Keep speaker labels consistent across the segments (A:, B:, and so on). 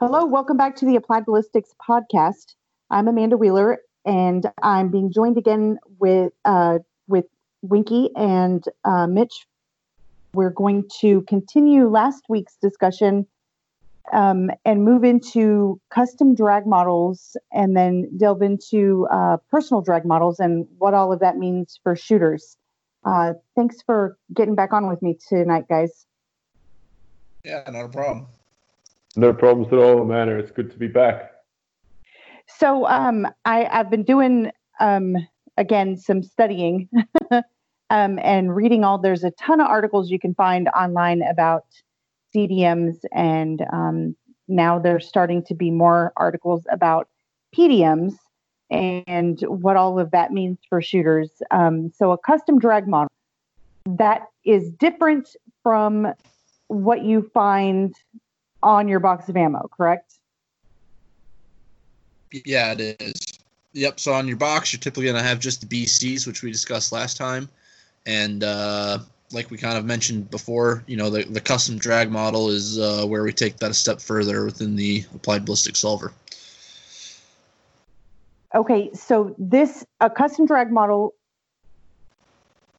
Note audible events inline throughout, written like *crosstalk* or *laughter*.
A: Hello, welcome back to the Applied Ballistics podcast. I'm Amanda Wheeler, and I'm being joined again with uh, with Winky and uh, Mitch. We're going to continue last week's discussion um, and move into custom drag models, and then delve into uh, personal drag models and what all of that means for shooters. Uh, thanks for getting back on with me tonight, guys.
B: Yeah, not a problem.
C: No problems at all, Amanda. It's good to be back.
A: So um, I, I've been doing um, again some studying *laughs* um, and reading all. There's a ton of articles you can find online about CDMs, and um, now there's starting to be more articles about PDMs and what all of that means for shooters. Um, so a custom drag model that is different from what you find on your box of ammo, correct?
B: Yeah, it is. Yep. So on your box, you're typically going to have just the BCs, which we discussed last time, and uh, like we kind of mentioned before, you know, the, the custom drag model is uh, where we take that a step further within the applied ballistic solver.
A: Okay, so this a custom drag model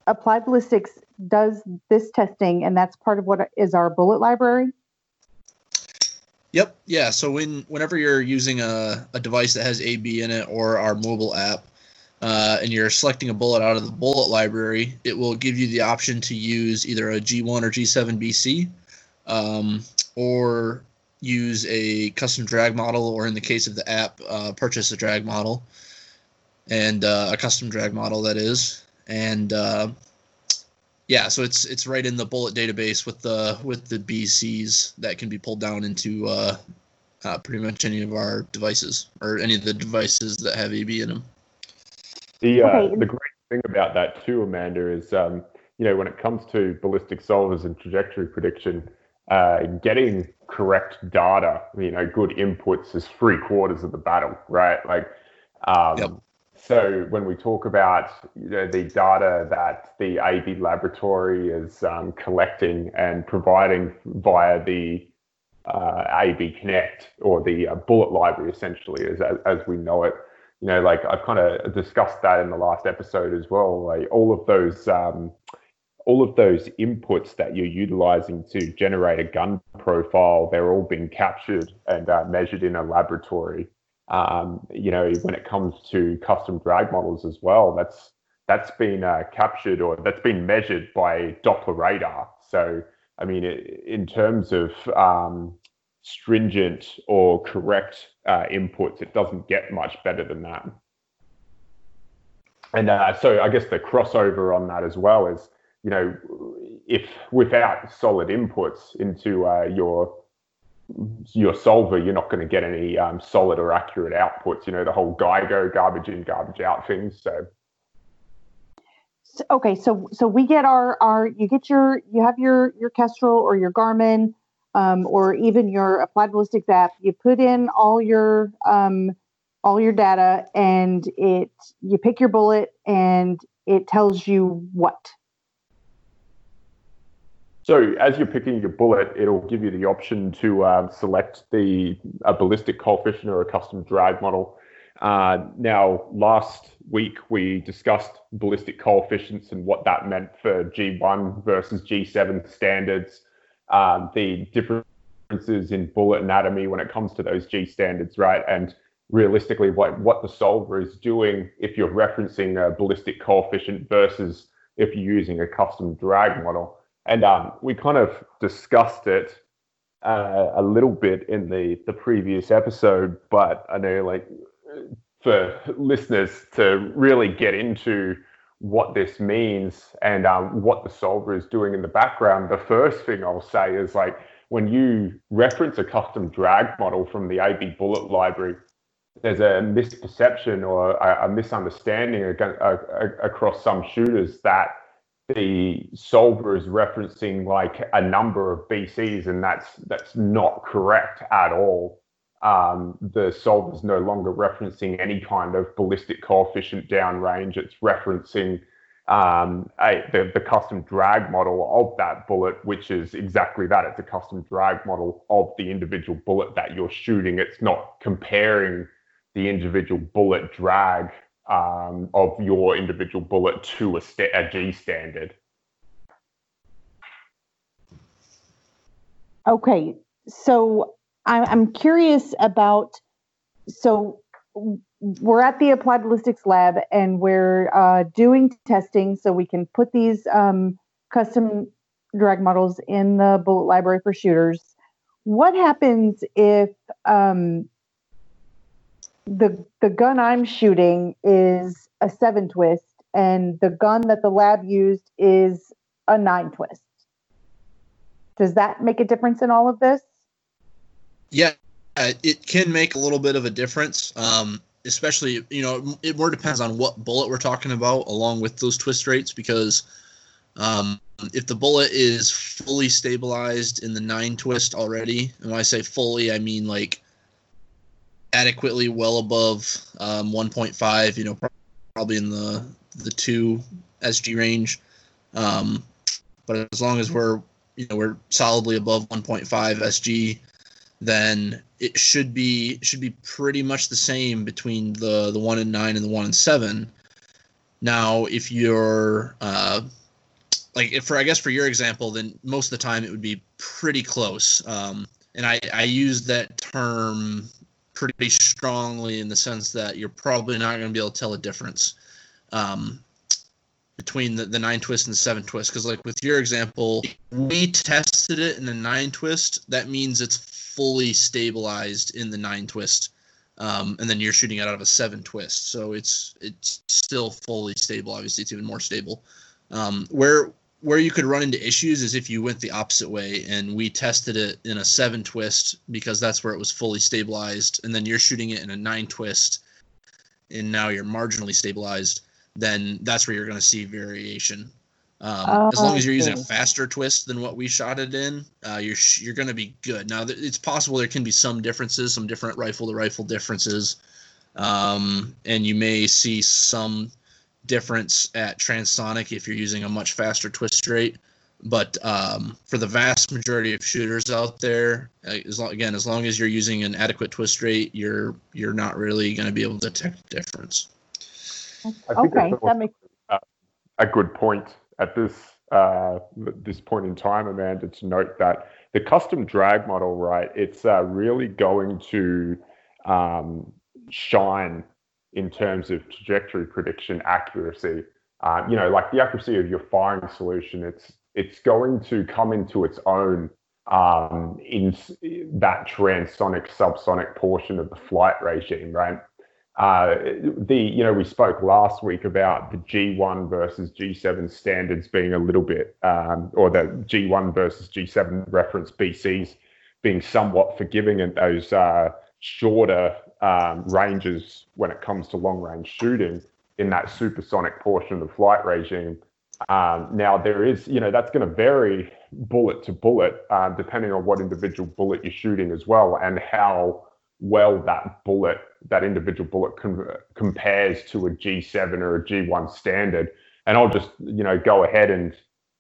A: applied ballistics does this testing, and that's part of what is our bullet library.
B: Yep. Yeah. So when whenever you're using a, a device that has AB in it or our mobile app, uh, and you're selecting a bullet out of the bullet library, it will give you the option to use either a G1 or G7 BC, um, or use a custom drag model, or in the case of the app, uh, purchase a drag model, and uh, a custom drag model that is, and uh, yeah, so it's it's right in the bullet database with the with the BCs that can be pulled down into uh, uh, pretty much any of our devices or any of the devices that have AB in them.
C: The uh, okay. the great thing about that too, Amanda, is um, you know when it comes to ballistic solvers and trajectory prediction, uh, getting correct data, you know, good inputs is three quarters of the battle, right? Like, um, yep. So when we talk about you know, the data that the AB laboratory is um, collecting and providing via the uh, AB Connect or the uh, Bullet Library, essentially, as, as we know it, you know, like I've kind of discussed that in the last episode as well. Like all of those, um, all of those inputs that you're utilizing to generate a gun profile, they're all being captured and uh, measured in a laboratory um, you know, when it comes to custom drag models as well, that's that's been uh, captured or that's been measured by Doppler radar. So, I mean, in terms of um, stringent or correct uh, inputs, it doesn't get much better than that. And uh, so, I guess the crossover on that as well is, you know, if without solid inputs into uh, your your solver, you're not going to get any um, solid or accurate outputs. You know, the whole GIGO garbage in, garbage out things. So.
A: so. okay, so so we get our our you get your you have your your Kestrel or your Garmin, um, or even your Applied Ballistics app. You put in all your um, all your data, and it you pick your bullet, and it tells you what
C: so as you're picking your bullet, it'll give you the option to um, select the a ballistic coefficient or a custom drag model. Uh, now, last week we discussed ballistic coefficients and what that meant for G1 versus G7 standards, um, the differences in bullet anatomy when it comes to those G standards, right? And realistically, what, what the solver is doing if you're referencing a ballistic coefficient versus if you're using a custom drag model. And um, we kind of discussed it uh, a little bit in the the previous episode, but I know like for listeners to really get into what this means and um, what the solver is doing in the background, the first thing I'll say is like when you reference a custom drag model from the AB Bullet library, there's a misperception or a, a misunderstanding across some shooters that the solver is referencing like a number of BCs, and that's that's not correct at all. Um, the solver is no longer referencing any kind of ballistic coefficient downrange. It's referencing um, a, the, the custom drag model of that bullet, which is exactly that. It's a custom drag model of the individual bullet that you're shooting. It's not comparing the individual bullet drag um, of your individual bullet to a, st- a G standard.
A: Okay, so I'm curious about so we're at the applied ballistics lab and we're uh, doing testing so we can put these um, custom drag models in the bullet library for shooters. What happens if um, the the gun I'm shooting is a seven twist and the gun that the lab used is a nine twist? Does that make a difference in all of this?
B: Yeah, it can make a little bit of a difference. Um, especially, you know, it more depends on what bullet we're talking about, along with those twist rates, because um, if the bullet is fully stabilized in the nine twist already, and when I say fully, I mean like adequately well above um, 1.5, you know, probably in the the two SG range. Um, but as long as we're you know we're solidly above 1.5 SG, then it should be should be pretty much the same between the the one and nine and the one and seven. Now, if you're uh, like if for I guess for your example, then most of the time it would be pretty close. Um, and I I use that term pretty strongly in the sense that you're probably not going to be able to tell a difference. Um, between the, the nine twist and the seven twist. Because like with your example we tested it in the nine twist that means it's fully stabilized in the nine twist um, and then you're shooting it out of a seven twist. So it's it's still fully stable. Obviously it's even more stable. Um, where where you could run into issues is if you went the opposite way and we tested it in a seven twist because that's where it was fully stabilized and then you're shooting it in a nine twist and now you're marginally stabilized then that's where you're going to see variation. Um, oh, as long as you're using a faster twist than what we shot it in, uh, you're you're going to be good. Now, it's possible there can be some differences, some different rifle to rifle differences, um, and you may see some difference at transonic if you're using a much faster twist rate. But um, for the vast majority of shooters out there, as long, again, as long as you're using an adequate twist rate, you're you're not really going to be able to detect difference.
A: okay, that makes
C: uh, a good point at this uh, this point in time, Amanda, to note that the custom drag model, right? It's uh, really going to um, shine in terms of trajectory prediction accuracy. Uh, you know, like the accuracy of your firing solution, it's it's going to come into its own um, in that transonic subsonic portion of the flight regime, right? Uh, the you know we spoke last week about the G1 versus G7 standards being a little bit, um, or the G1 versus G7 reference BCs being somewhat forgiving at those uh, shorter um, ranges when it comes to long range shooting in that supersonic portion of the flight regime. Um, now there is, you know, that's going to vary bullet to bullet, uh, depending on what individual bullet you're shooting as well, and how well that bullet, that individual bullet com- compares to a G7 or a G1 standard. And I'll just, you know, go ahead and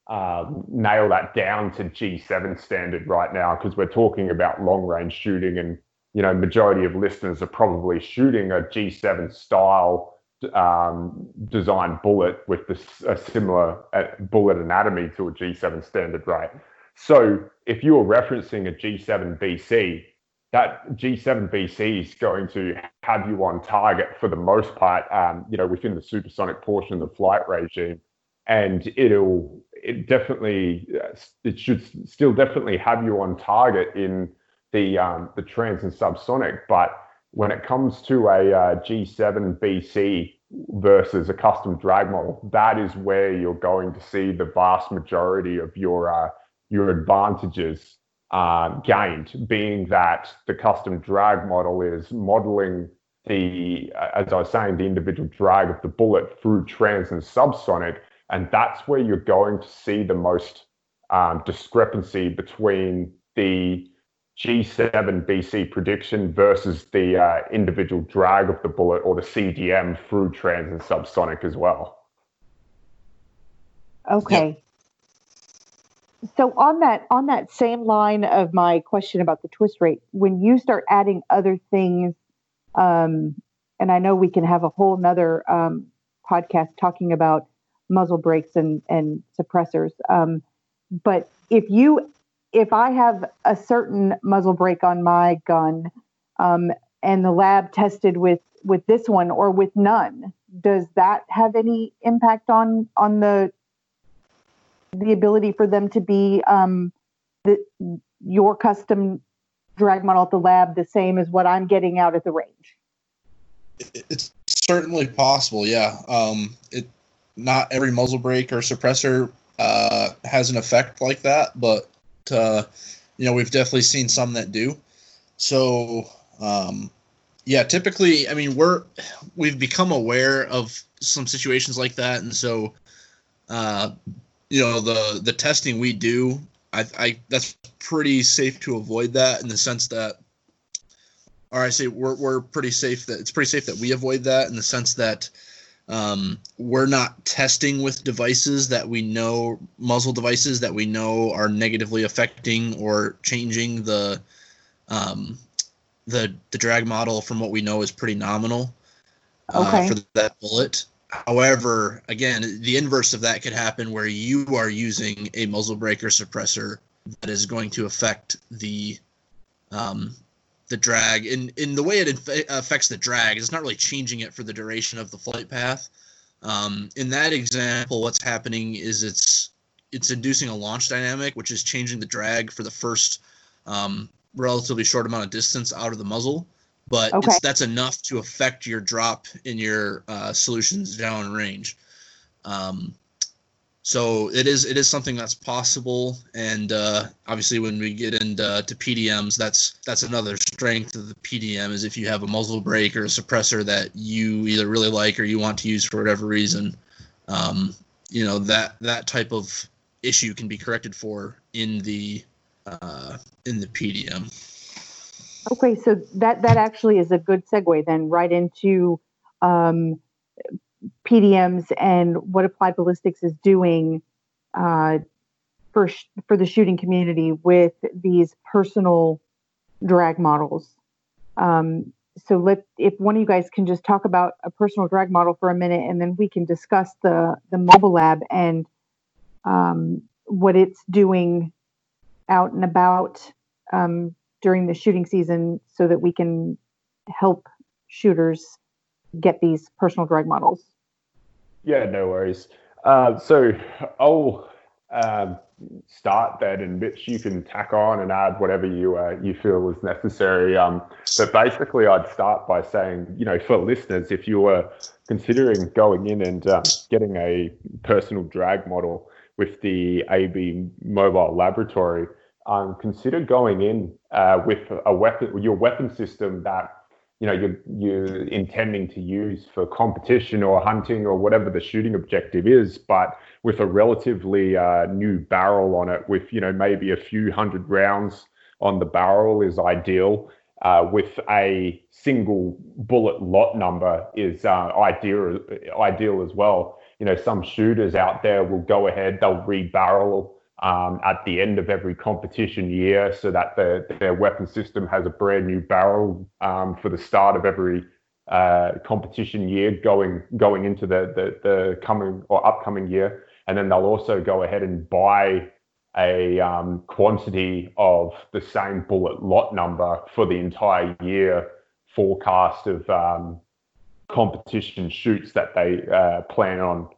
C: uh, nail that down to G7 standard right now because we're talking about long range shooting and, you know, majority of listeners are probably shooting a G7 style um, design bullet with this, a similar bullet anatomy to a G7 standard, right? So if you're referencing a G7 BC, that G7 BC is going to have you on target for the most part, um, you know, within the supersonic portion of the flight regime, and it'll it definitely uh, it should still definitely have you on target in the um, the trans and subsonic. But when it comes to a uh, G7 BC versus a custom drag model, that is where you're going to see the vast majority of your uh, your advantages uh, gained, being that the custom drag model is modeling the, uh, as I was saying, the individual drag of the bullet through trans and subsonic. And that's where you're going to see the most um, discrepancy between the G7 BC prediction versus the uh, individual drag of the bullet or the CDM through trans and subsonic as well.
A: Okay. So on that on that same line of my question about the twist rate, when you start adding other things, um, and I know we can have a whole nother um, podcast talking about muzzle brakes and and suppressors. Um, but if you if I have a certain muzzle brake on my gun, um, and the lab tested with with this one or with none, does that have any impact on on the the ability for them to be um, the, your custom drag model at the lab the same as what I'm getting out at the range?
B: It's certainly possible, yeah. Um, it not every muzzle brake or suppressor uh, has an effect like that, but uh, you know we've definitely seen some that do. So um, yeah, typically, I mean we're we've become aware of some situations like that, and so uh, you know the the testing we do, I, I that's pretty safe to avoid that in the sense that or I say we're, we're pretty safe that it's pretty safe that we avoid that in the sense that um, we're not testing with devices that we know muzzle devices that we know are negatively affecting or changing the um, the the drag model from what we know is pretty nominal uh,
A: Okay.
B: for that bullet. However, again, the inverse of that could happen where you are using a muzzle breaker suppressor that is going to affect the um, the drag in in the way it inf- affects the drag it's not really changing it for the duration of the flight path um, in that example what's happening is it's it's inducing a launch dynamic which is changing the drag for the first um, relatively short amount of distance out of the muzzle but
A: Okay.
B: it's, that's enough to affect your drop in your uh, solutions down range um, so it is it is something that's possible. And uh, obviously when we get into to pdms that's that's another strength of the pdm is if you have a muzzle brake or a suppressor that you either really like or you want to use for whatever reason um, you know that that type of issue can be corrected for in the uh, in the pdm
A: Okay, so that that actually is a good segue then right into um, PDMs and what Applied Ballistics is doing uh, for sh- for the shooting community with these personal drag models. Um, so let if one of you guys can just talk about a personal drag model for a minute, and then we can discuss the the mobile lab and um, what it's doing out and about. Um, during the shooting season so that we can help shooters get these personal drag models.
C: Yeah, no worries. Uh, so I'll um, start that, and Mitch, you can tack on and add whatever you uh, you feel is necessary. Um, but basically, I'd start by saying, you know, for listeners, if you were considering going in and um, getting a personal drag model with the AB Mobile Laboratory, um, consider going in uh, with a weapon, your weapon system that you know you're you're intending to use for competition or hunting or whatever the shooting objective is, but with a relatively uh, new barrel on it, with you know maybe a few hundred rounds on the barrel is ideal. Uh, with a single bullet lot number is uh, ideal ideal as well. You know, some shooters out there will go ahead, they'll rebarrel um, at the end of every competition year so that the, their weapon system has a brand new barrel um, for the start of every uh, competition year going going into the, the, the coming or upcoming year. And then they'll also go ahead and buy a um, quantity of the same bullet lot number for the entire year forecast of um, competition shoots that they uh, plan on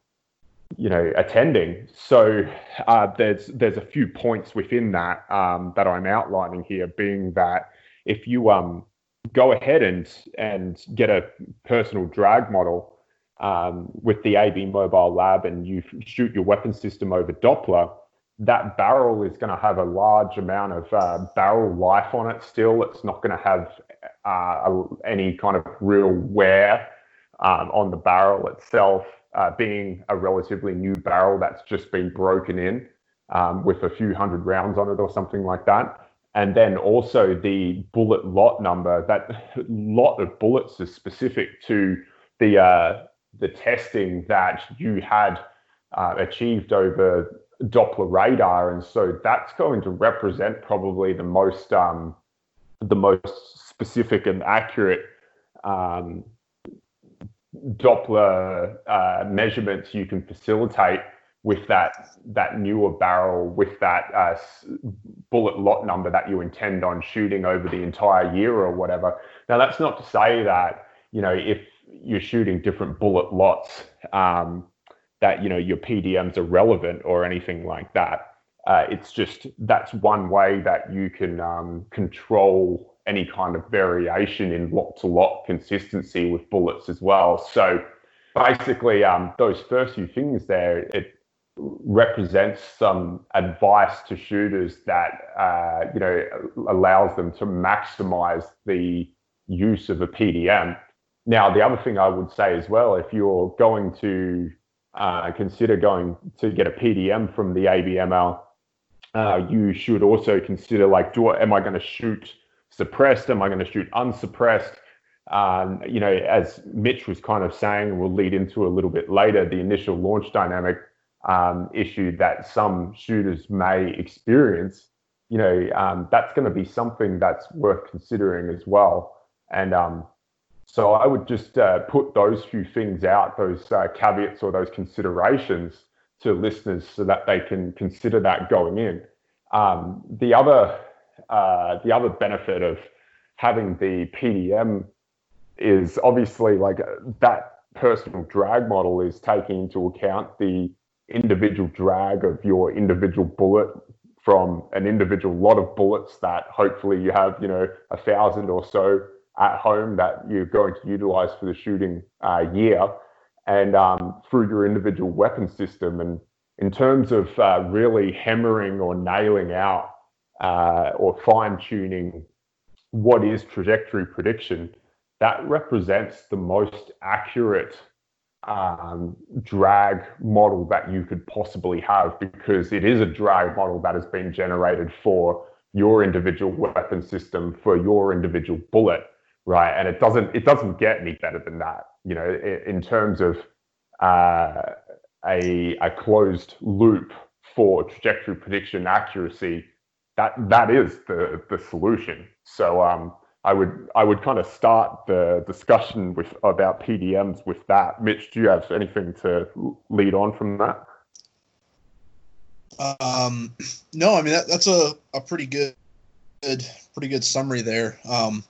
C: you know attending. So uh, there's there's a few points within that um, that i'm outlining here being that if you um, go ahead and and get a personal drag model um, with the ab mobile lab and you shoot your weapon system over doppler that barrel is going to have a large amount of uh, barrel life on it still. It's not going to have uh, any kind of real wear um, on the barrel itself uh, being a relatively new barrel that's just been broken in um, with a few hundred rounds on it or something like that. And then also the bullet lot number. That *laughs* lot of bullets is specific to the uh, the testing that you had uh, achieved over Doppler radar, and so that's going to represent probably the most um, the most specific and accurate um, Doppler uh, measurements you can facilitate with that that newer barrel with that uh, bullet lot number that you intend on shooting over the entire year or whatever. Now that's not to say that you know if you're shooting different bullet lots um, that you know your PDMs are relevant or anything like that. Uh, it's just that's one way that you can um, control any kind of variation in lot to lot consistency with bullets as well. So basically, um, those first few things there, it represents some advice to shooters that uh, you know allows them to maximize the use of a PDM. Now, the other thing I would say as well, if you're going to uh, consider going to get a PDM from the ABML, uh, you should also consider like, do I am I going to shoot suppressed? Am I going to shoot unsuppressed? Um, you know, as Mitch was kind of saying, we'll lead into a little bit later, the initial launch dynamic um, issue that some shooters may experience, you know, um, that's going to be something that's worth considering as well. And um, so I would just uh, put those few things out, those uh, caveats or those considerations to listeners so that they can consider that going in. Um, the other uh, the other benefit of having the PDM is obviously like that personal drag model is taking into account the individual drag of your individual bullet from an individual lot of bullets that hopefully you have, you know, a thousand or so at home that you're going to utilize for the shooting uh, year and um, through your individual weapon system. And in terms of uh, really hammering or nailing out uh, or fine tuning what is trajectory prediction, that represents the most accurate um, drag model that you could possibly have because it is a drag model that has been generated for your individual weapon system for your individual bullet right? And it doesn't it doesn't get any better than that you know in terms of uh, a, a closed loop for trajectory prediction accuracy that that is the the solution so um I would I would kind of start the discussion with about PDMs with that. Mitch, do you have anything to lead on from that?
B: Um, no, I mean that, that's a, a pretty good, good pretty good summary there. Um,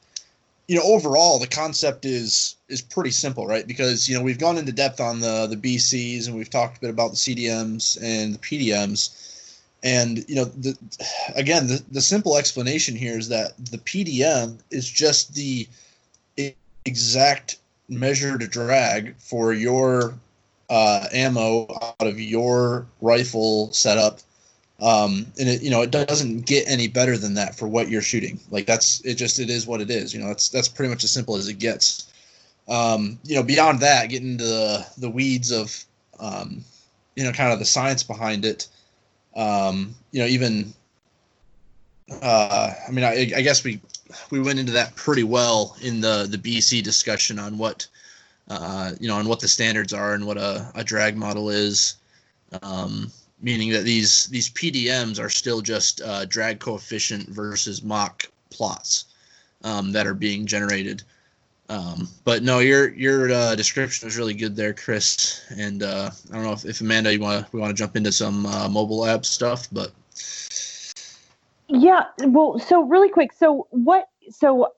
B: you know, overall the concept is is pretty simple, right? Because you know we've gone into depth on the the BCs and we've talked a bit about the CDMs and the PDMs and you know, the, again, the, the simple explanation here is that the PDM is just the exact measure to drag for your uh, ammo out of your rifle setup. Um, and it, you know, it doesn't get any better than that for what you're shooting. Like that's, it just, it is what it is. You know, that's, that's pretty much as simple as it gets. Um, you know, beyond that, getting into the, the weeds of, um, you know, kind of the science behind it um, you know, even uh, I mean, I, I, guess we we went into that pretty well in the the BC discussion on what uh, you know on what the standards are and what a, a drag model is. Um, meaning that these these PDMs are still just uh, drag coefficient versus Mach plots um, that are being generated. Um, but no, your your uh, description was really good there, Chris. And uh, I don't know if, if Amanda, you want we want to jump into some uh, mobile app stuff, but
A: yeah. Well, so really quick. So what? So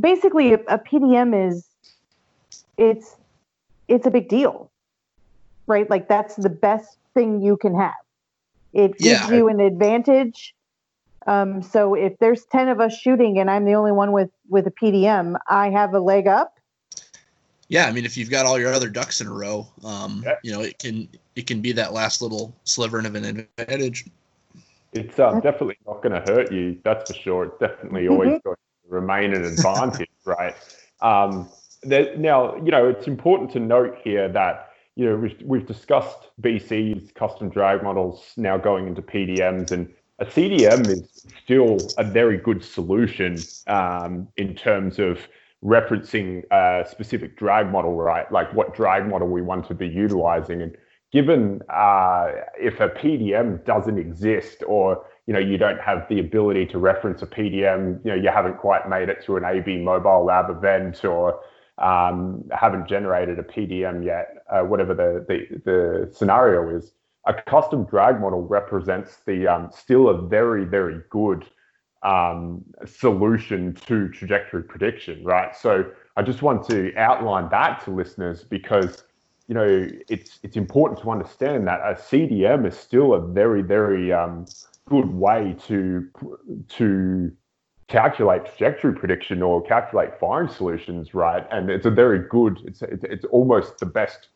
A: basically, a, a PDM is it's it's a big deal, right? Like that's the best thing you can have. It gives yeah. you an advantage um, so if there's 10 of us shooting and I'm the only one with, with a PDM, I have a leg up.
B: Yeah. I mean, if you've got all your other ducks in a row, um, yeah. you know, it can, it can be that last little sliver of an advantage.
C: It's um, definitely not going to hurt you. That's for sure. It's definitely mm-hmm. always going to remain an advantage, *laughs* right? Um, there, now, you know, it's important to note here that, you know, we've, we've discussed BCs, custom drag models now going into PDMs and, a CDM is still a very good solution um, in terms of referencing a specific drag model, right? Like what drag model we want to be utilizing. And given uh, if a PDM doesn't exist or you know you don't have the ability to reference a PDM, you know you haven't quite made it to an AB mobile lab event or um, haven't generated a PDM yet, uh, whatever the, the, the scenario is. A custom drag model represents the um, still a very very good um, solution to trajectory prediction, right? So I just want to outline that to listeners because you know it's it's important to understand that a CDM is still a very very um, good way to to calculate trajectory prediction or calculate firing solutions, right? And it's a very good, it's it's, it's almost the best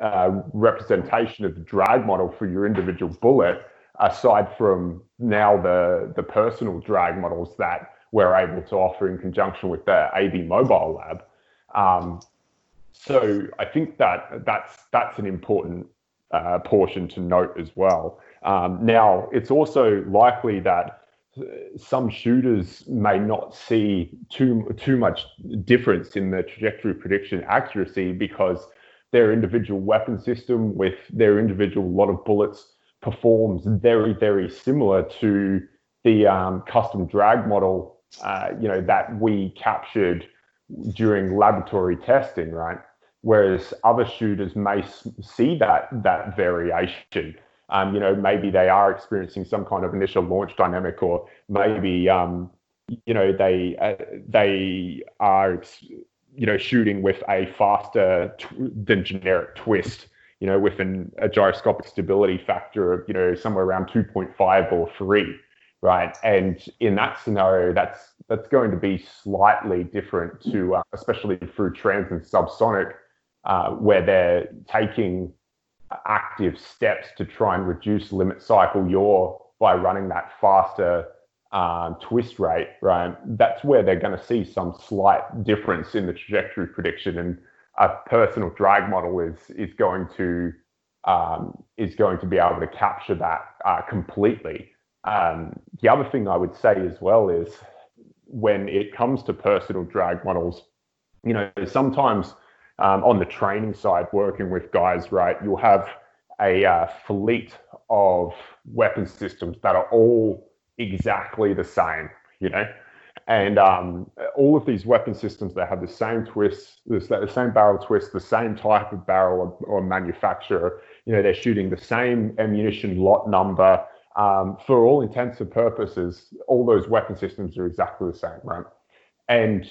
C: uh, representation of the drag model for your individual bullet, aside from now the the personal drag models that we're able to offer in conjunction with the AB Mobile Lab. Um, so I think that that's that's an important uh, portion to note as well. Um, now, it's also likely that some shooters may not see too too much difference in the trajectory prediction accuracy because their individual weapon system with their individual lot of bullets performs very very similar to the um, custom drag model uh, you know that we captured during laboratory testing right? Whereas other shooters may see that that variation. Um, you know, maybe they are experiencing some kind of initial launch dynamic, or maybe, um, you know, they uh, they are, you know, shooting with a faster than generic twist, you know, with an, a gyroscopic stability factor of, you know, somewhere around 2.5 or three, right? And in that scenario, that's that's going to be slightly different to, uh, especially through trans and subsonic, uh, where they're taking active steps to try and reduce limit cycle yaw by running that faster um, twist rate, right? That's where they're going to see some slight difference in the trajectory prediction, and a personal drag model is is going to um, is going to be able to capture that uh, completely. Um, the other thing I would say as well is when it comes to personal drag models, you know, sometimes um, on the training side, working with guys, right, you'll have a uh, fleet of weapon systems that are all exactly the same, you know, and um, all of these weapon systems that have the same twists, the same barrel twist, the same type of barrel or, or manufacturer, you know, they're shooting the same ammunition lot number. Um, for all intents and purposes, all those weapon systems are exactly the same, right? And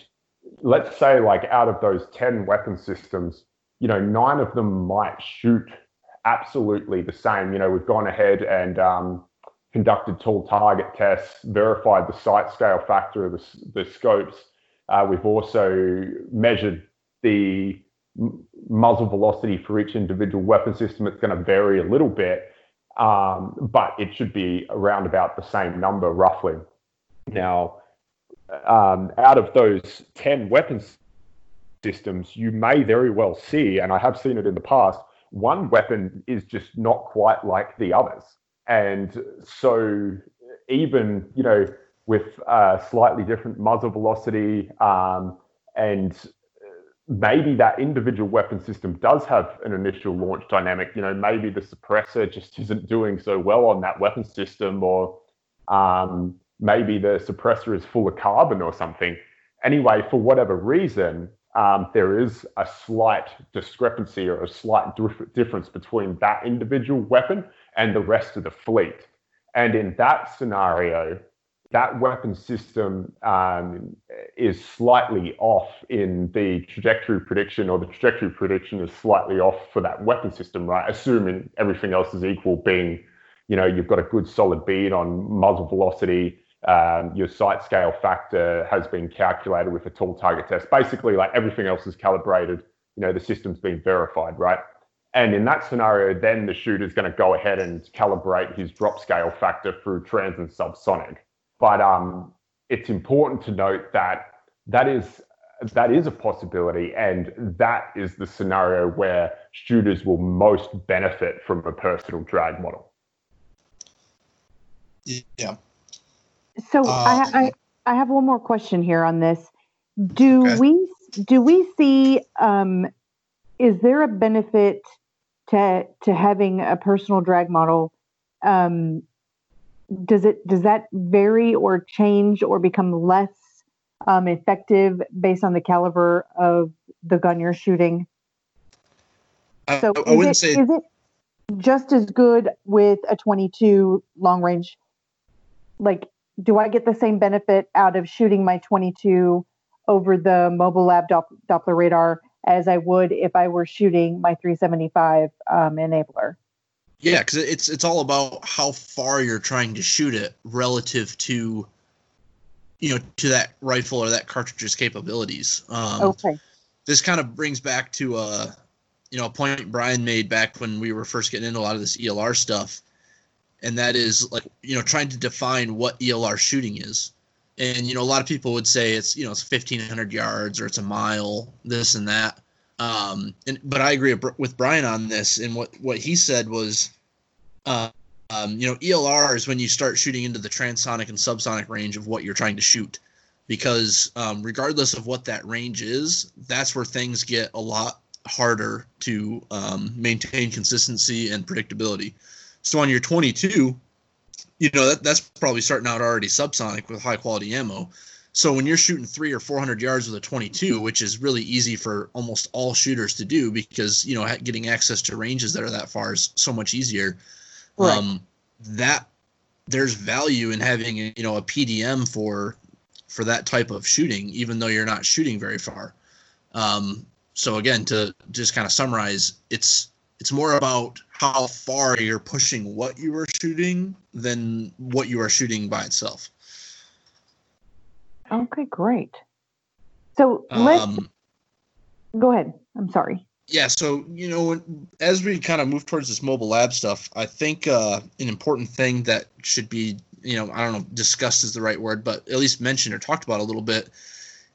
C: let's say like out of those 10 weapon systems, you know, nine of them might shoot absolutely the same. You know, we've gone ahead and um, conducted tall target tests, verified the sight scale factor of the, the scopes. Uh, we've also measured the muzzle velocity for each individual weapon system. It's going to vary a little bit, um, but it should be around about the same number roughly. Now, um, out of those 10 weapons systems, you may very well see, and I have seen it in the past, one weapon is just not quite like the others. And so, even, you know, with a slightly different muzzle velocity, um, and maybe that individual weapon system does have an initial launch dynamic. You know, maybe the suppressor just isn't doing so well on that weapon system, or um, maybe the suppressor is full of carbon or something. Anyway, for whatever reason, um, there is a slight discrepancy or a slight dif- difference between that individual weapon and the rest of the fleet. And in that scenario, that weapon system um, is slightly off in the trajectory prediction, or the trajectory prediction is slightly off for that weapon system, right? Assuming everything else is equal, being, you know, you've got a good solid bead on muzzle velocity, um, your sight scale factor has been calculated with a tall target test. Basically, like everything else is calibrated, you know, the system's been verified, right? And in that scenario, then the shooter's going to go ahead and calibrate his drop scale factor through trans and subsonic. But um, it's important to note that that is that is a possibility, and that is the scenario where shooters will most benefit from a personal drag model.
B: Yeah,
A: so uh, I, I, I have one more question here on this. Do okay. we do we see um, is there a benefit to to having a personal drag model, um, does it does that vary or change or become less um, effective based on the caliber of the gun you're shooting?
B: I,
A: So
B: I
A: is
B: wouldn't
A: it,
B: say
A: is it just as good with a 22 long range? Like, do I get the same benefit out of shooting my 22 over the mobile lab Dop- Doppler radar as I would if I were shooting my 375 um, enabler?
B: Yeah, because it's it's all about how far you're trying to shoot it relative to, you know, to that rifle or that cartridge's capabilities. Um,
A: Okay.
B: This kind of brings back to uh, you know, a point Brian made back when we were first getting into a lot of this ELR stuff, and that is like you know trying to define what ELR shooting is. And you know, a lot of people would say it's you know it's 1500 yards or it's a mile, this and that. Um, and but I agree with Brian on this. And what what he said was, uh, um, you know, ELR is when you start shooting into the transonic and subsonic range of what you're trying to shoot, because um, regardless of what that range is, that's where things get a lot harder to um, maintain consistency and predictability. So on your 22, you know that that's probably starting out already subsonic with high quality ammo. So when you're shooting three or 400 yards with a 22, which is really easy for almost all shooters to do because you know getting access to ranges that are that far is so much easier.
A: Right.
B: Um, that there's value in having you know a PDM for for that type of shooting, even though you're not shooting very far. Um, so again, to just kind of summarize, it's it's more about how far you're pushing what you are shooting than what you are shooting by itself.
A: Okay, great. So let's
B: Um,
A: go ahead. I'm sorry.
B: yeah, so you know, as we kind of move towards this mobile lab stuff, I think uh, an important thing that should be, you know, I don't know, discussed is the right word, but at least mentioned or talked about a little bit,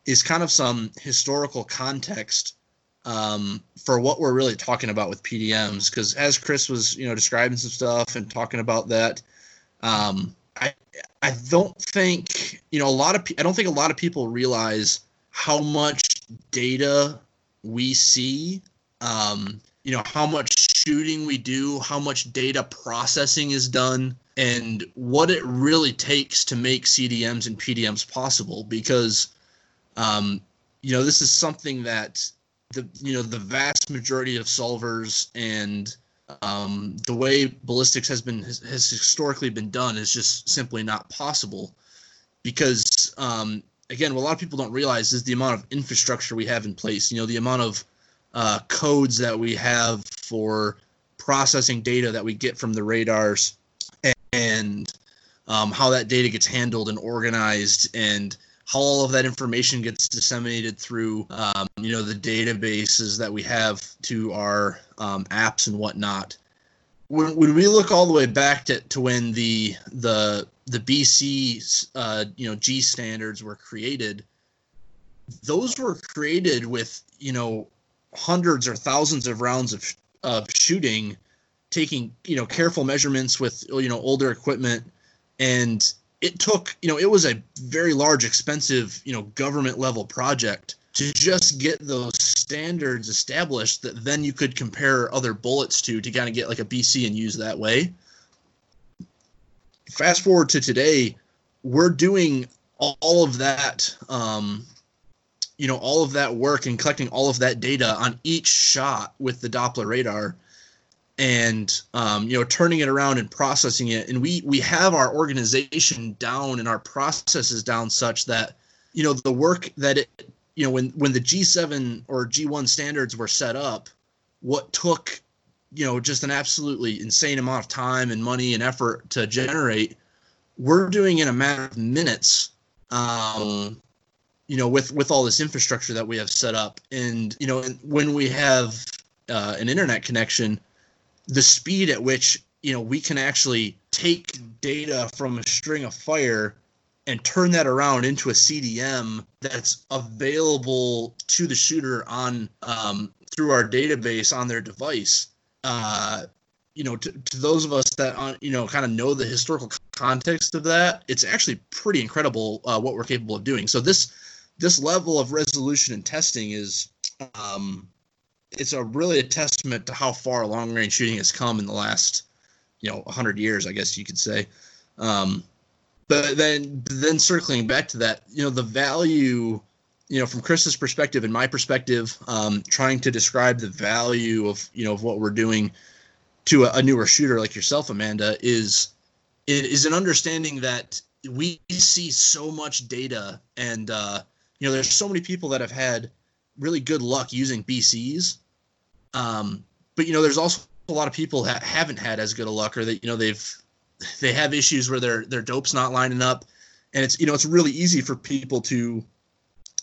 B: is kind of some historical context um, for what we're really talking about with PDMs. Because as Chris was, you know, describing some stuff and talking about that, um, I I don't think you know a lot of I don't think a lot of people realize how much data we see. Um, you know how much shooting we do, how much data processing is done, and what it really takes to make CDMs and PDMs possible. Because um, you know this is something that the you know the vast majority of solvers and um, the way ballistics has been has, has historically been done is just simply not possible because um, again what a lot of people don't realize is the amount of infrastructure we have in place you know the amount of uh, codes that we have for processing data that we get from the radars and um, how that data gets handled and organized and how all of that information gets disseminated through um, you know the databases that we have to our um, apps and whatnot. When, when we look all the way back to, to when the the the bc uh, you know g standards were created those were created with you know hundreds or thousands of rounds of, of shooting taking you know careful measurements with you know older equipment and it took you know it was a very large expensive you know government level project to just get those standards established that then you could compare other bullets to to kind of get like a bc and use that way. Fast forward to today we're doing all of that um, you know all of that work and collecting all of that data on each shot with the doppler radar and um, you know turning it around and processing it. And we we have our organization down and our processes down such that you know the work that it you know when when the g7 or g1 standards were set up what took you know just an absolutely insane amount of time and money and effort to generate we're doing in a matter of minutes um, you know with with all this infrastructure that we have set up. And you know when we have uh, an internet connection the speed at which you know we can actually take data from a string of fire and turn that around into a CDM that's available to the shooter on um, through our database on their device. Uh, you know, to, to those of us that uh, you know kind of know the historical context of that, it's actually pretty incredible uh, what we're capable of doing. So this this level of resolution and testing is um, it's a really a testament to how far long range shooting has come in the last you know 100 years i guess you could say. Um, but then then circling back to that you know the value you know from chris's perspective and my perspective um, trying to describe the value of you know of what we're doing to a, a newer shooter like yourself amanda is is an understanding that we see so much data and uh, you know there's so many people that have had really good luck using bcs um, but you know there's also a lot of people that haven't had as good a luck or that you know they've they have issues where their their dope's not lining up. And it's you know it's really easy for people to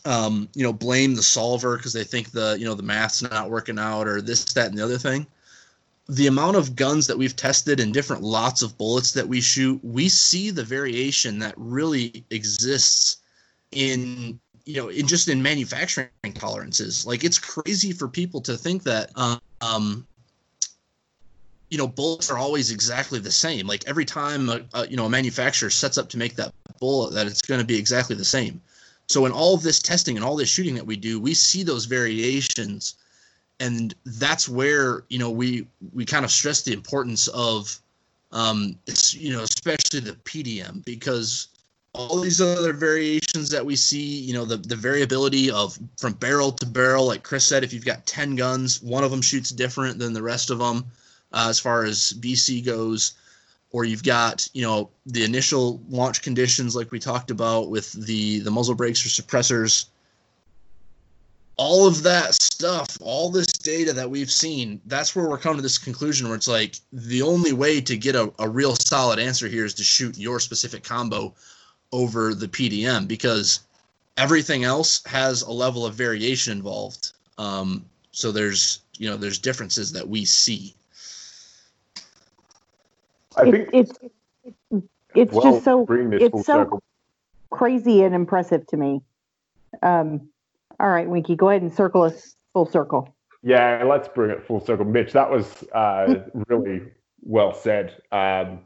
B: um, you know blame the solver because they think the you know the math's not working out or this that and the other thing. The amount of guns that we've tested and different lots of bullets that we shoot, we see the variation that really exists in you know in just in manufacturing tolerances. Like it's crazy for people to think that um, you know bullets are always exactly the same. Like every time a, a, you know a manufacturer sets up to make that bullet, that it's going to be exactly the same. So in all of this testing and all this shooting that we do, we see those variations and that's where you know we we kind of stress the importance of um it's you know especially the pdm because all these other variations that we see you know the the variability of from barrel to barrel like chris said if you've got 10 guns one of them shoots different than the rest of them uh, as far as bc goes. Or you've got you know the initial launch conditions like we talked about with the the muzzle brakes or suppressors. All of that stuff, all this data that we've seen, that's where we're coming to this conclusion where it's like the only way to get a, a real solid answer here is to shoot your specific combo over the PDM because everything else has a level of variation involved. Um, so there's you know there's differences that we see.
A: I think it's it's, it's well, just so it's so circle. crazy and impressive to me. Um, all right, Winky, go ahead and circle us full circle.
C: Yeah, let's bring it full circle. Mitch, that was uh, really well said. Um,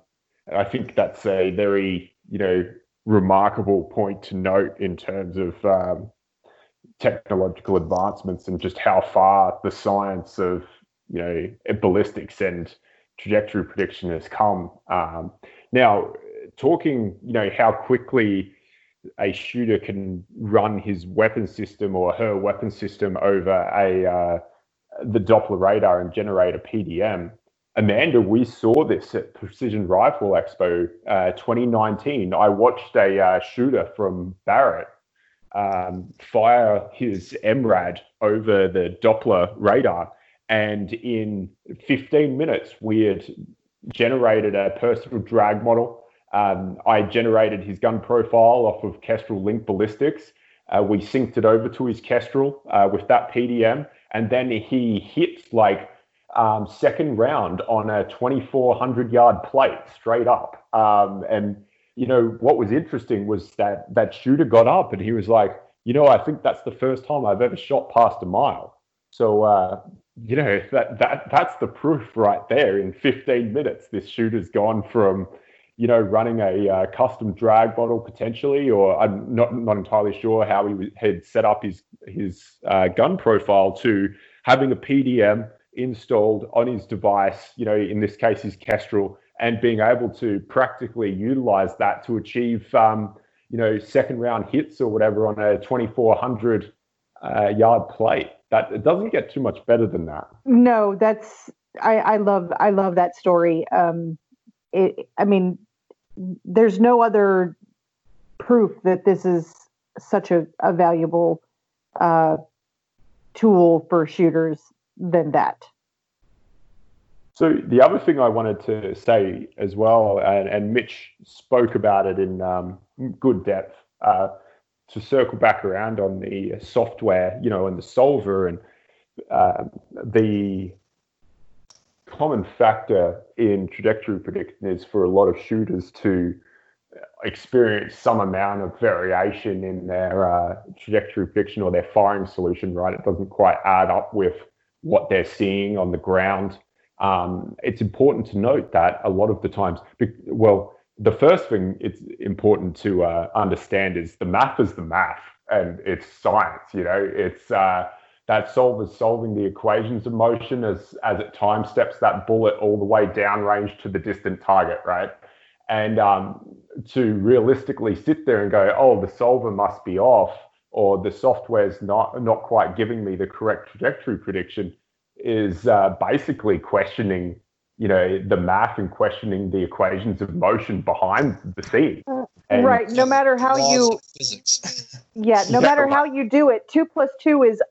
C: I think that's a very, you know, remarkable point to note in terms of um, technological advancements and just how far the science of, you know, ballistics and trajectory prediction has come. Um, now, talking, you know, how quickly a shooter can run his weapon system or her weapon system over a uh, the Doppler radar and generate a PDM. Amanda, we saw this at Precision Rifle Expo uh, 2019. I watched a uh, shooter from Barrett um, fire his MRAD over the Doppler radar, and in 15 minutes, we had generated a personal drag model um, I generated his gun profile off of Kestrel Link Ballistics. Uh, we synced it over to his Kestrel uh, with that PDM, and then he hit like um, second round on a 2,400 yard plate straight up. Um, and you know what was interesting was that that shooter got up and he was like, you know, I think that's the first time I've ever shot past a mile. So uh, you know that that that's the proof right there. In 15 minutes, this shooter's gone from you know, running a uh, custom drag model potentially, or I'm not not entirely sure how he had set up his his uh, gun profile to having a PDM installed on his device. You know, in this case, his Kestrel, and being able to practically utilize that to achieve, um, you know, second round hits or whatever on a 2400 uh, yard plate. That it doesn't get too much better than that.
A: No, that's I, I love I love that story. Um, it, I mean, there's no other proof that this is such a, a valuable uh, tool for shooters than that.
C: So the other thing I wanted to say as well, and, and Mitch spoke about it in um, good depth, uh, to circle back around on the software, you know, and the solver and uh, the common factor in trajectory prediction is for a lot of shooters to experience some amount of variation in their uh, trajectory prediction or their firing solution, right? It doesn't quite add up with what they're seeing on the ground. Um, it's important to note that a lot of the times, well, the first thing it's important to uh, understand is the math is the math and it's science, you know, it's, uh, that solver's solving the equations of motion as as it time steps that bullet all the way downrange to the distant target, right? And um, to realistically sit there and go, oh, the solver must be off, or the software's not not quite giving me the correct trajectory prediction, is uh, basically questioning, you know, the math and questioning the equations of motion behind the scene.
A: And right. No matter how you physics. *laughs* yeah, no matter how you do it, two plus two is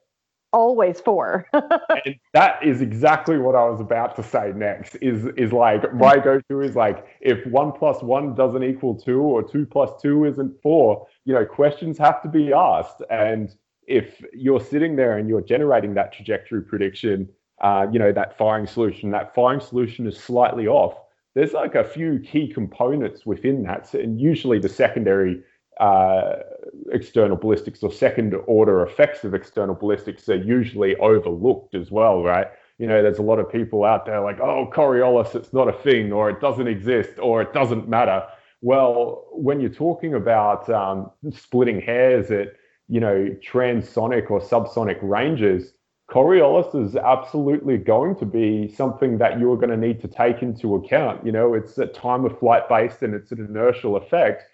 A: always four. *laughs*
C: and that is exactly what I was about to say next. Is is like my go-to is like if one plus one doesn't equal two or two plus two isn't four, you know, questions have to be asked. And if you're sitting there and you're generating that trajectory prediction, uh, you know, that firing solution, that firing solution is slightly off. There's like a few key components within that, and usually the secondary uh, external ballistics or second order effects of external ballistics are usually overlooked as well, right? You know, there's a lot of people out there like, oh, Coriolis, it's not a thing, or it doesn't exist, or it doesn't matter. Well, when you're talking about um, splitting hairs at, you know, transonic or subsonic ranges, Coriolis is absolutely going to be something that you're going to need to take into account. You know, it's a time of flight based and it's an inertial effect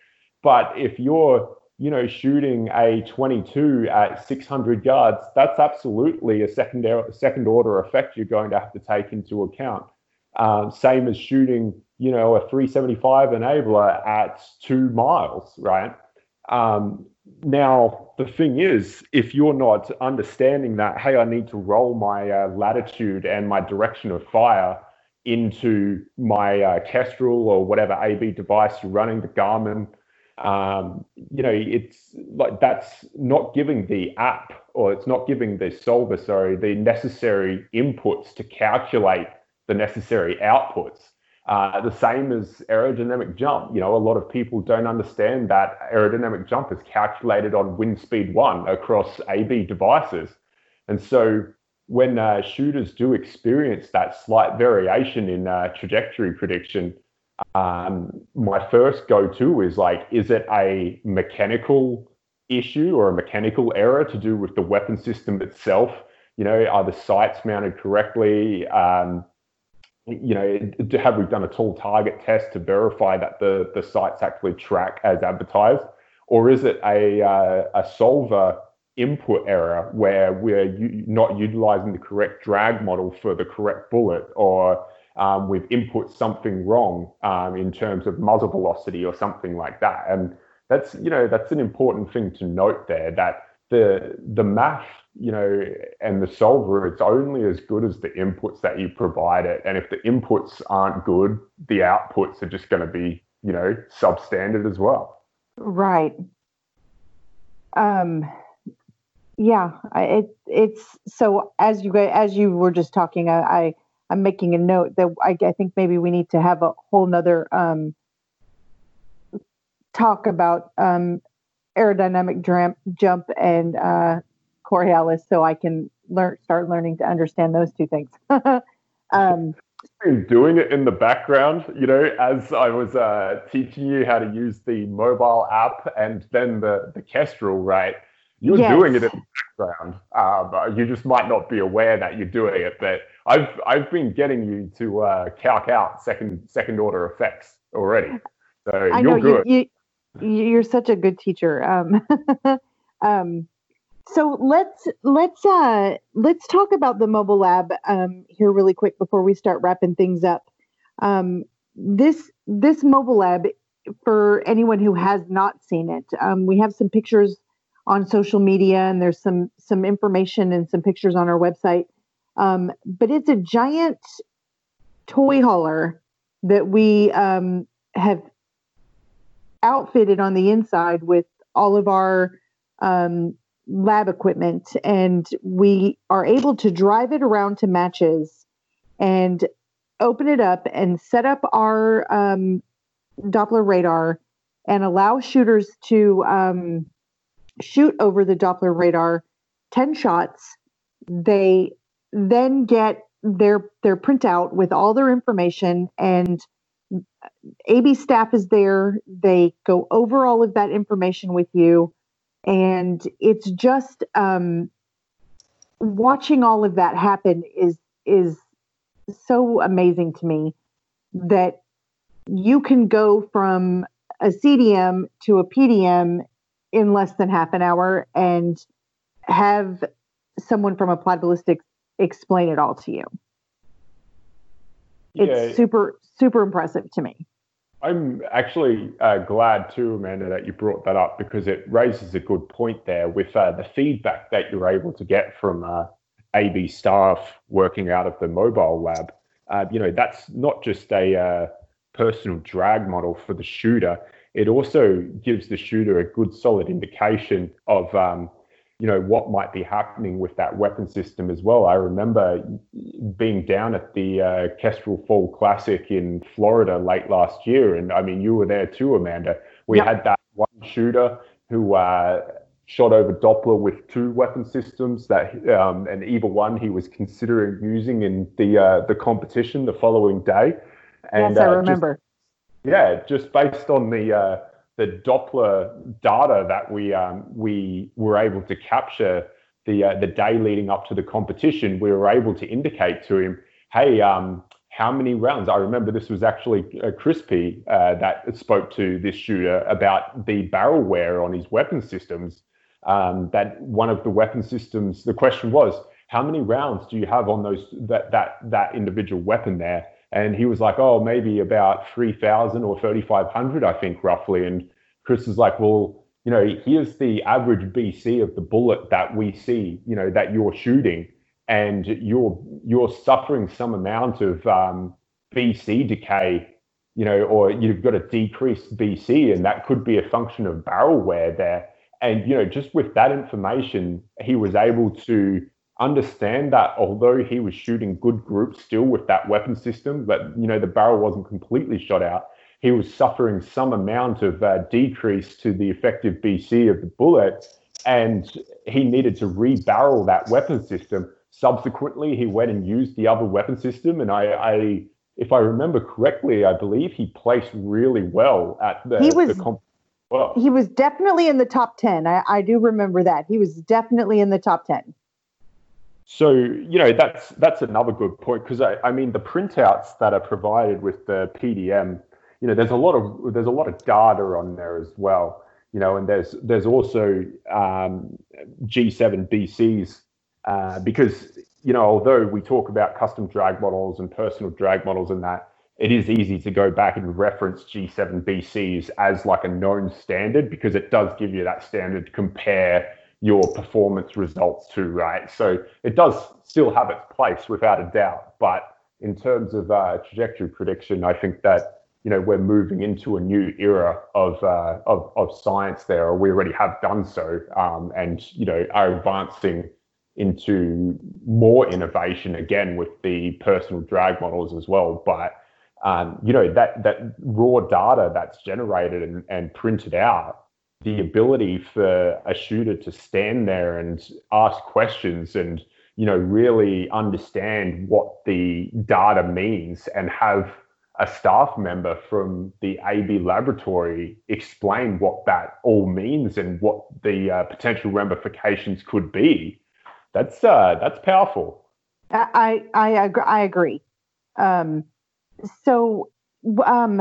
C: but if you're, you know, shooting a 22 at 600 yards, that's absolutely a secondary, second order effect you're going to have to take into account. Um, same as shooting, you know, a 375 EnABLR at two miles, right? Um, now, the thing is, if you're not understanding that, hey, I need to roll my uh, latitude and my direction of fire into my uh, Kestrel or whatever AB device you're running, the Garmin, um, you know, it's like that's not giving the app or it's not giving the solver, sorry, the necessary inputs to calculate the necessary outputs. Uh, the same as aerodynamic jump. You know, a lot of people don't understand that aerodynamic jump is calculated on wind speed one across AB devices. And so when uh, shooters do experience that slight variation in uh, trajectory prediction, um, my first go to is like, is it a mechanical issue or a mechanical error to do with the weapon system itself? You know, are the sights mounted correctly? Um, you know, have we done a tall target test to verify that the, the sights actually track as advertised? Or is it a, uh, a solver input error where we're u- not utilizing the correct drag model for the correct bullet or um, we've input something wrong um, in terms of muzzle velocity or something like that. And that's you know that's an important thing to note there that the the math you know and the solver it's only as good as the inputs that you provide it. And if the inputs aren't good the outputs are just going to be you know substandard as well.
A: Right. Um yeah it it's so as you as you were just talking I, I I'm making a note that I, I think maybe we need to have a whole nother um, talk about um, aerodynamic dramp, jump and uh, Coriolis so I can learn start learning to understand those two things. *laughs* um,
C: doing it in the background, you know, as I was uh, teaching you how to use the mobile app and then the, the Kestrel, right? You're yes. doing it in the background. Um, you just might not be aware that you're doing it, but I've I've been getting you to uh, calc out second second order effects already. So I you're know, good.
A: You, you, are such a good teacher. Um, *laughs* um, so let's let's uh, let's talk about the mobile lab um, here really quick before we start wrapping things up. Um, this this mobile lab, for anyone who has not seen it, um, we have some pictures on social media, and there's some some information and some pictures on our website. Um, but it's a giant toy hauler that we um, have outfitted on the inside with all of our um, lab equipment, and we are able to drive it around to matches and open it up and set up our um, Doppler radar and allow shooters to um, shoot over the Doppler radar 10 shots. They then get their their printout with all their information and AB staff is there. They go over all of that information with you, and it's just um, watching all of that happen is is so amazing to me that you can go from a CDM to a PDM in less than half an hour and have someone from Applied Ballistics explain it all to you. It's yeah. super, super impressive to me.
C: I'm actually uh, glad too, Amanda, that you brought that up because it raises a good point there with uh, the feedback that you're able to get from uh, AB staff working out of the mobile lab. Uh, you know, that's not just a uh, personal drag model for the shooter. It also gives the shooter a good solid indication of um, you know what might be happening with that weapon system as well. I remember being down at the uh, Kestrel Fall Classic in Florida late last year, and I mean you were there too, Amanda. We had that one shooter who uh, shot over Doppler with two weapon systems. That um, and either one he was considering using in the uh, the competition the following day.
A: And, yes, I uh, remember.
C: Yeah, just based on the uh, the Doppler data that we um, we were able to capture the uh, the day leading up to the competition, we were able to indicate to him, hey, um, how many rounds? I remember this was actually uh, Crispy uh, that spoke to this shooter about the barrel wear on his weapon systems. Um, that one of the weapon systems, the question was, how many rounds do you have on those that that that individual weapon there? And he was like, oh, maybe about 3,000 or 3,500, I think, roughly. And Chris is like, well, you know, here's the average BC of the bullet that we see, you know, that you're shooting, and you're you're suffering some amount of um, BC decay, you know, or you've got a decreased BC, and that could be a function of barrel wear there. And you know, just with that information, he was able to understand that although he was shooting good groups still with that weapon system, but you know the barrel wasn't completely shot out. He was suffering some amount of uh, decrease to the effective BC of the bullet, and he needed to rebarrel that weapon system. Subsequently, he went and used the other weapon system, and I, I if I remember correctly, I believe he placed really well at the.
A: He was. The comp- well. He was definitely in the top ten. I, I do remember that he was definitely in the top ten.
C: So you know that's that's another good point because I, I mean the printouts that are provided with the PDM, you know, there's a lot of there's a lot of data on there as well, you know, and there's there's also um, G7 BCs uh, because you know although we talk about custom drag models and personal drag models and that, it is easy to go back and reference G7 BCs as like a known standard because it does give you that standard to compare your performance results to, right? So it does still have its place without a doubt. But in terms of uh, trajectory prediction, I think that you know we're moving into a new era of uh, of, of science there, or we already have done so, um, and you know are advancing into more innovation again with the personal drag models as well. But um, you know that that raw data that's generated and, and printed out the ability for a shooter to stand there and ask questions and you know really understand what the data means and have a staff member from the AB laboratory explain what that all means and what the uh, potential ramifications could be. That's uh, that's powerful.
A: I I I agree. Um, so um,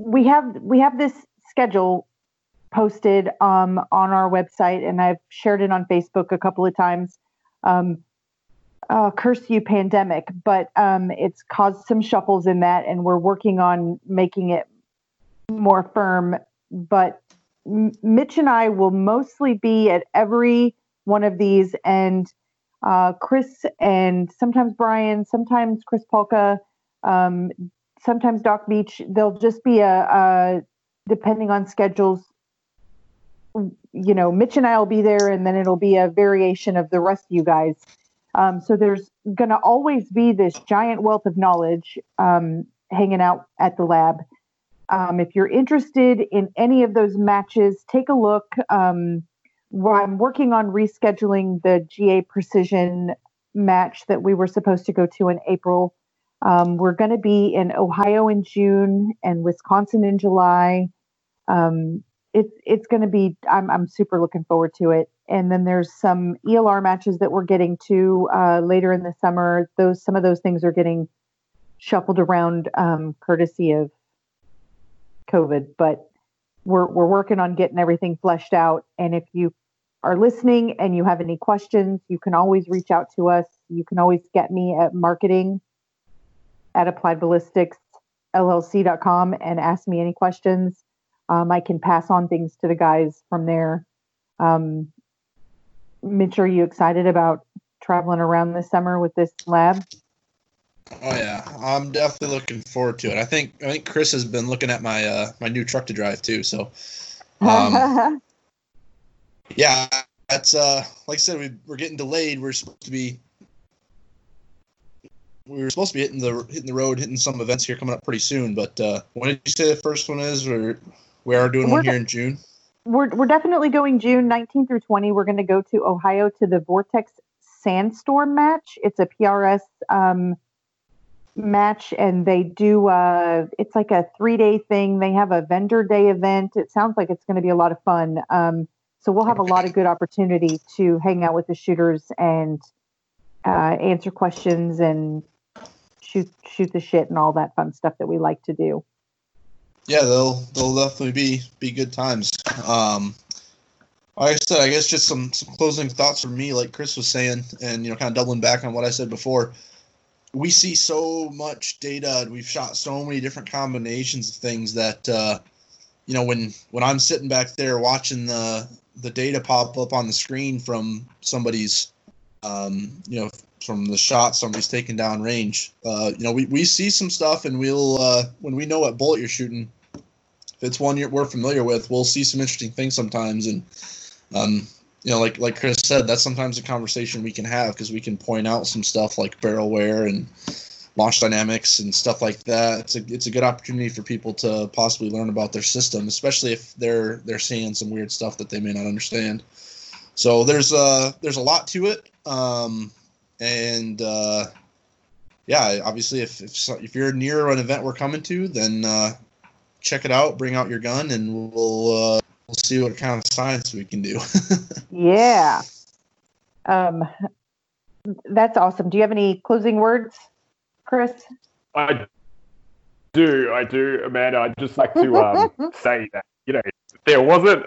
A: we have we have this schedule posted um, on our website, and I've shared it on Facebook a couple of times. Um, uh, curse you, pandemic, but um, it's caused some shuffles in that, and we're working on making it more firm. But M- Mitch and I will mostly be at every one of these, and uh, Chris and sometimes Brian, sometimes Chris Polka, um, sometimes Doc Beach. There'll just be a, a depending on schedules, you know, Mitch and I will be there, and then it'll be a variation of the rest of you guys. Um, so there's going to always be this giant wealth of knowledge um, hanging out at the lab. Um, if you're interested in any of those matches, take a look. Um, I'm working on rescheduling the GA Precision match that we were supposed to go to in April. Um, we're going to be in Ohio in June and Wisconsin in July. Um, it's it's going to be. I'm I'm super looking forward to it. And then there's some ELR matches that we're getting to uh, later in the summer. Those some of those things are getting shuffled around, um, courtesy of COVID. But we're we're working on getting everything fleshed out. And if you are listening and you have any questions, you can always reach out to us. You can always get me at marketing at appliedballisticsllc.com and ask me any questions. Um, I can pass on things to the guys from there. Um, Mitch, are you excited about traveling around this summer with this lab?
B: Oh yeah, I'm definitely looking forward to it. I think I think Chris has been looking at my uh, my new truck to drive too. So, um, *laughs* yeah, that's uh, like I said, we, we're getting delayed. We're supposed to be we were supposed to be hitting the hitting the road, hitting some events here coming up pretty soon. But uh, when did you say the first one is? Or we are doing
A: We're
B: one here
A: go-
B: in June.
A: we're we're definitely going June 19 through 20. We're going to go to Ohio to the Vortex Sandstorm match. It's a PRS um, match, and they do. Uh, it's like a three day thing. They have a vendor day event. It sounds like it's going to be a lot of fun. Um, so we'll have a lot of good opportunity to hang out with the shooters and uh, answer questions and shoot shoot the shit and all that fun stuff that we like to do.
B: Yeah, they'll they'll definitely be be good times. Um, like I said, I guess just some some closing thoughts from me, like Chris was saying, and you know, kind of doubling back on what I said before. We see so much data, and we've shot so many different combinations of things that uh, you know, when when I'm sitting back there watching the the data pop up on the screen from somebody's, um, you know, from the shot somebody's taking down range. Uh, you know, we, we see some stuff, and we'll uh, when we know what bullet you're shooting, if it's one we're familiar with, we'll see some interesting things sometimes. And um, you know, like like Chris said, that's sometimes a conversation we can have because we can point out some stuff like barrel wear and launch dynamics and stuff like that. It's a it's a good opportunity for people to possibly learn about their system, especially if they're they're seeing some weird stuff that they may not understand. So there's uh there's a lot to it. Um, and uh, yeah, obviously, if if, if you're near an event we're coming to, then uh, check it out. Bring out your gun, and we'll uh, we'll see what kind of science we can do. *laughs*
A: Yeah. Um, that's awesome. Do you have any closing words, Chris?
C: I do, I do, Amanda. I'd just like to um, *laughs* say that you know there wasn't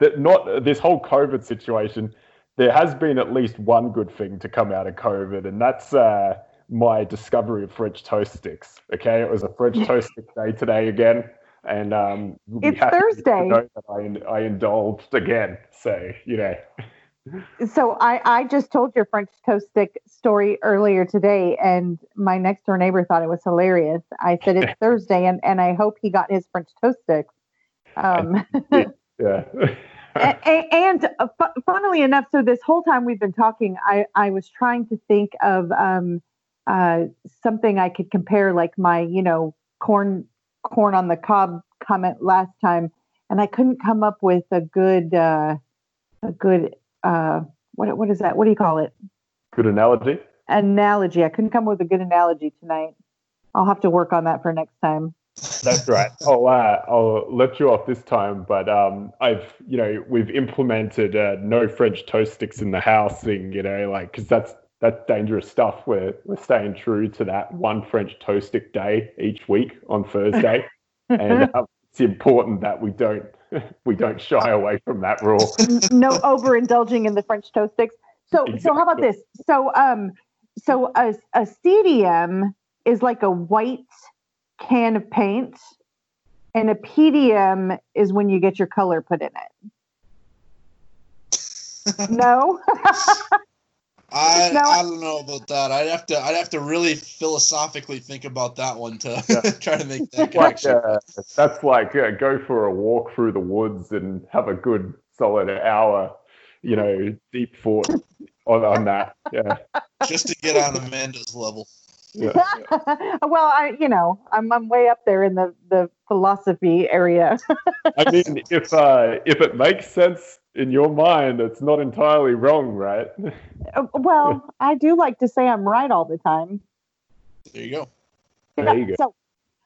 C: that not this whole COVID situation. There has been at least one good thing to come out of COVID, and that's uh, my discovery of French toast sticks. Okay, it was a French *laughs* toast stick day today again, and um,
A: It's Thursday.
C: know that I, I indulged again. So you know,
A: So I, I just told your French toast stick story earlier today, and my next door neighbor thought it was hilarious. I said it's *laughs* Thursday, and, and I hope he got his French toast sticks. Um, *laughs*
C: yeah.
A: a- a- and uh, funnily enough, so this whole time we've been talking, I, I was trying to think of um, uh, something I could compare, like my, you know, corn corn on the cob comment last time, and I couldn't come up with a good uh, a good uh, what what is that? What do you call it?
C: Good analogy.
A: Analogy. I couldn't come up with a good analogy tonight. I'll have to work on that for next time.
C: That's right. *laughs* I'll uh, I'll let you off this time, but um, I've you know we've implemented uh, no French toast sticks in the house thing. You know, like because that's that's dangerous stuff. We're we're staying true to that one French toast stick day each week on Thursday, *laughs* and um, it's important that we don't we don't shy away from that rule.
A: no overindulging in the French toast sticks. So, so how about this? So, um, so a, a CDM is like a white can of paint, and a PDM is when you get your color put in it. *laughs* No, *laughs*
B: I
A: No, I-
B: I don't know about that. I'd have to I'd have to really philosophically think about that one to
C: Yeah. *laughs*
B: try to make that
C: like
B: connection.
C: uh, that's like uh, go for a walk through the woods and have a good solid hour. You know, deep thought on, on that. Yeah.
B: just to get on Amanda's level.
C: yeah. *laughs*
A: well, I, you know, I'm I'm way up there in the the philosophy area. *laughs*
C: I mean, if uh, if it makes sense in your mind, it's not entirely wrong, right?
A: Uh, well, *laughs* I do like to say I'm right all the time.
B: There you go.
C: There you go.
A: So,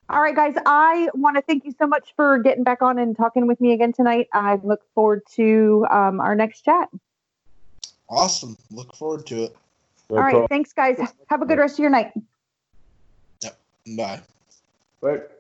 A: All right, guys. I want to thank you so much for getting back on and talking with me again tonight. I look forward to um, our next chat.
B: Awesome. Look forward to it.
C: No
A: All right.
C: problem.
A: Thanks, guys. Have a good rest of your night. Yep.
B: Bye.
C: But